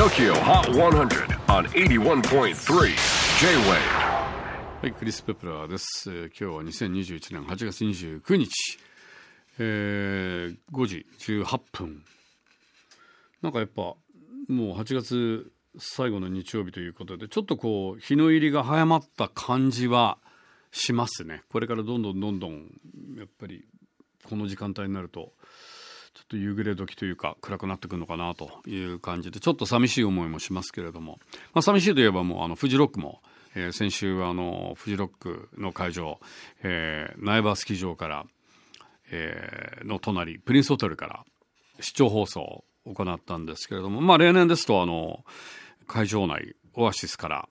TOKYO HOT 100 on 81.3 J-WAVE はい、クリス・ペプラーです。えー今日は2021年8月29日、えー5時18分。なんかやっぱ、もう8月最後の日曜日ということで、ちょっとこう、日の入りが早まった感じはしますね。これからどんどんどんどん、やっぱり、この時間帯になると、ちょっと夕暮れ時というか暗くなってくるのかなという感じでちょっと寂しい思いもしますけれども、まあ、寂しいといえばもうあのフジロックも、えー先週あのフジロックの会場、えー苗場スキー場から、えーの隣プリンスホテルから視聴放送を行ったんですけれどもまあ例年ですとあの会場内オアシスから、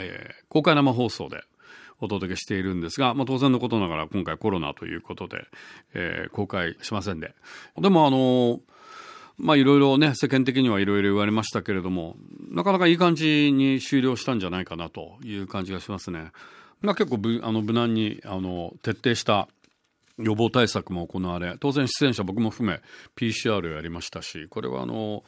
えー公開生放送でお届けしているんですが、まあ、当然のことながら今回コロナということで、えー公開しませんででもあのまあいろいろね世間的にはいろいろ言われましたけれどもなかなかいい感じに終了したんじゃないかなという感じがしますね。まあ、結構ぶあの無難にあの徹底した予防対策も行われ当然出演者僕も含め PCR をやりましたしこれはあの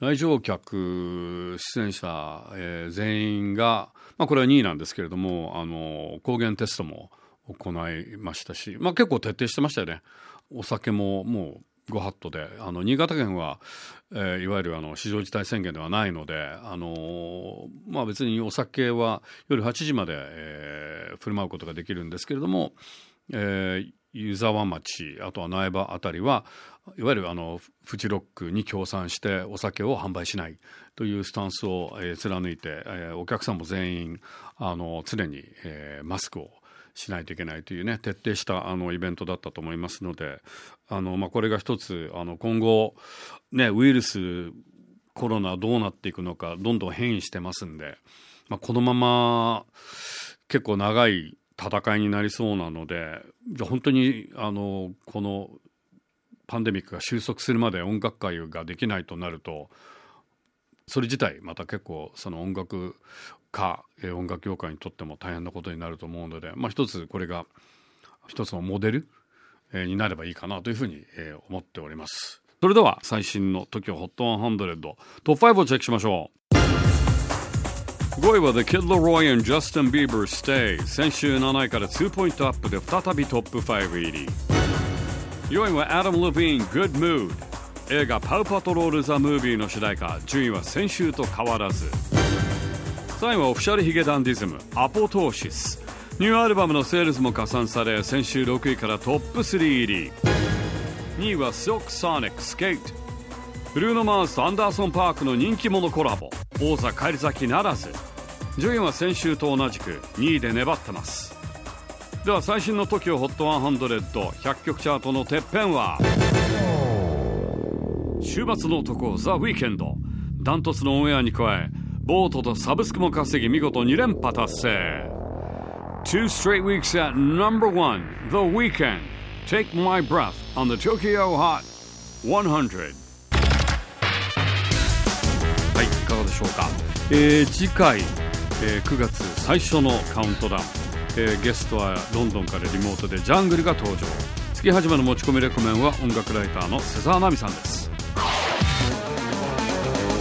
来場客出演者、えー全員が、まあ、これは2位なんですけれどもあの抗原テストも行いましたし、まあ、結構徹底してましたよね。お酒ももうご法度であの新潟県は、えーいわゆるあの非常事態宣言ではないので、あのーまあ、別にお酒は夜8時まで、えー振る舞うことができるんですけれども、えー湯沢町あとは苗場あたりはいわゆるあのフジロックに協賛してお酒を販売しないというスタンスを、えー貫いて、えーお客さんも全員あの常に、えーマスクをしないといけないというね徹底したあのイベントだったと思いますのであの、まあ、これが一つあの今後ねウイルスコロナどうなっていくのかどんどん変異してますんで、まあ、このまま結構長い戦いになりそうなのでじゃ本当にあのこのパンデミックが収束するまで音楽会ができないとなるとそれ自体また結構その音楽家音楽業界にとっても大変なことになると思うので、まあ、一つこれが一つのモデル、になればいいかなというふうに、思っております。それでは最新の TOKIOHOT100 トップ5をチェックしましょう。5位は The Kid Laroi and Justin Bieber Stay. 先週7位から2ポイントアップで再びトップ5入り。4位は Adam Levine Good Mood 映画パウパトロール・ザ・ムービーの主題歌順位は先週と変わらず。3位はオフィシャルヒゲダンディズムアポトーシス。ニューアルバムのセールスも加算され先週6位からトップ3入り。2位は Silk Sonic Skate ブルーノ・マーズとアンダーソン・パークの人気者コラボ。王座返り咲きならず。順位は先週と同じく2位で粘ってます。では最新の TOKIOHOT100100 曲チャートのてっぺんは。週末の男ザ・ウィーケンド。ダントツのオンエアに加えボートとサブスクも稼ぎ見事2連覇達成。Two straight weeks at number one The Weekend Take My Breath on the Tokyo Hot 100はいいかがでしょうか、えー次回、えー9月最初のカウントダウン、えーゲストはロンドンからリモートでジャングルが登場。月始めの持ち込みレコメンは音楽ライターの瀬沢奈美さんです。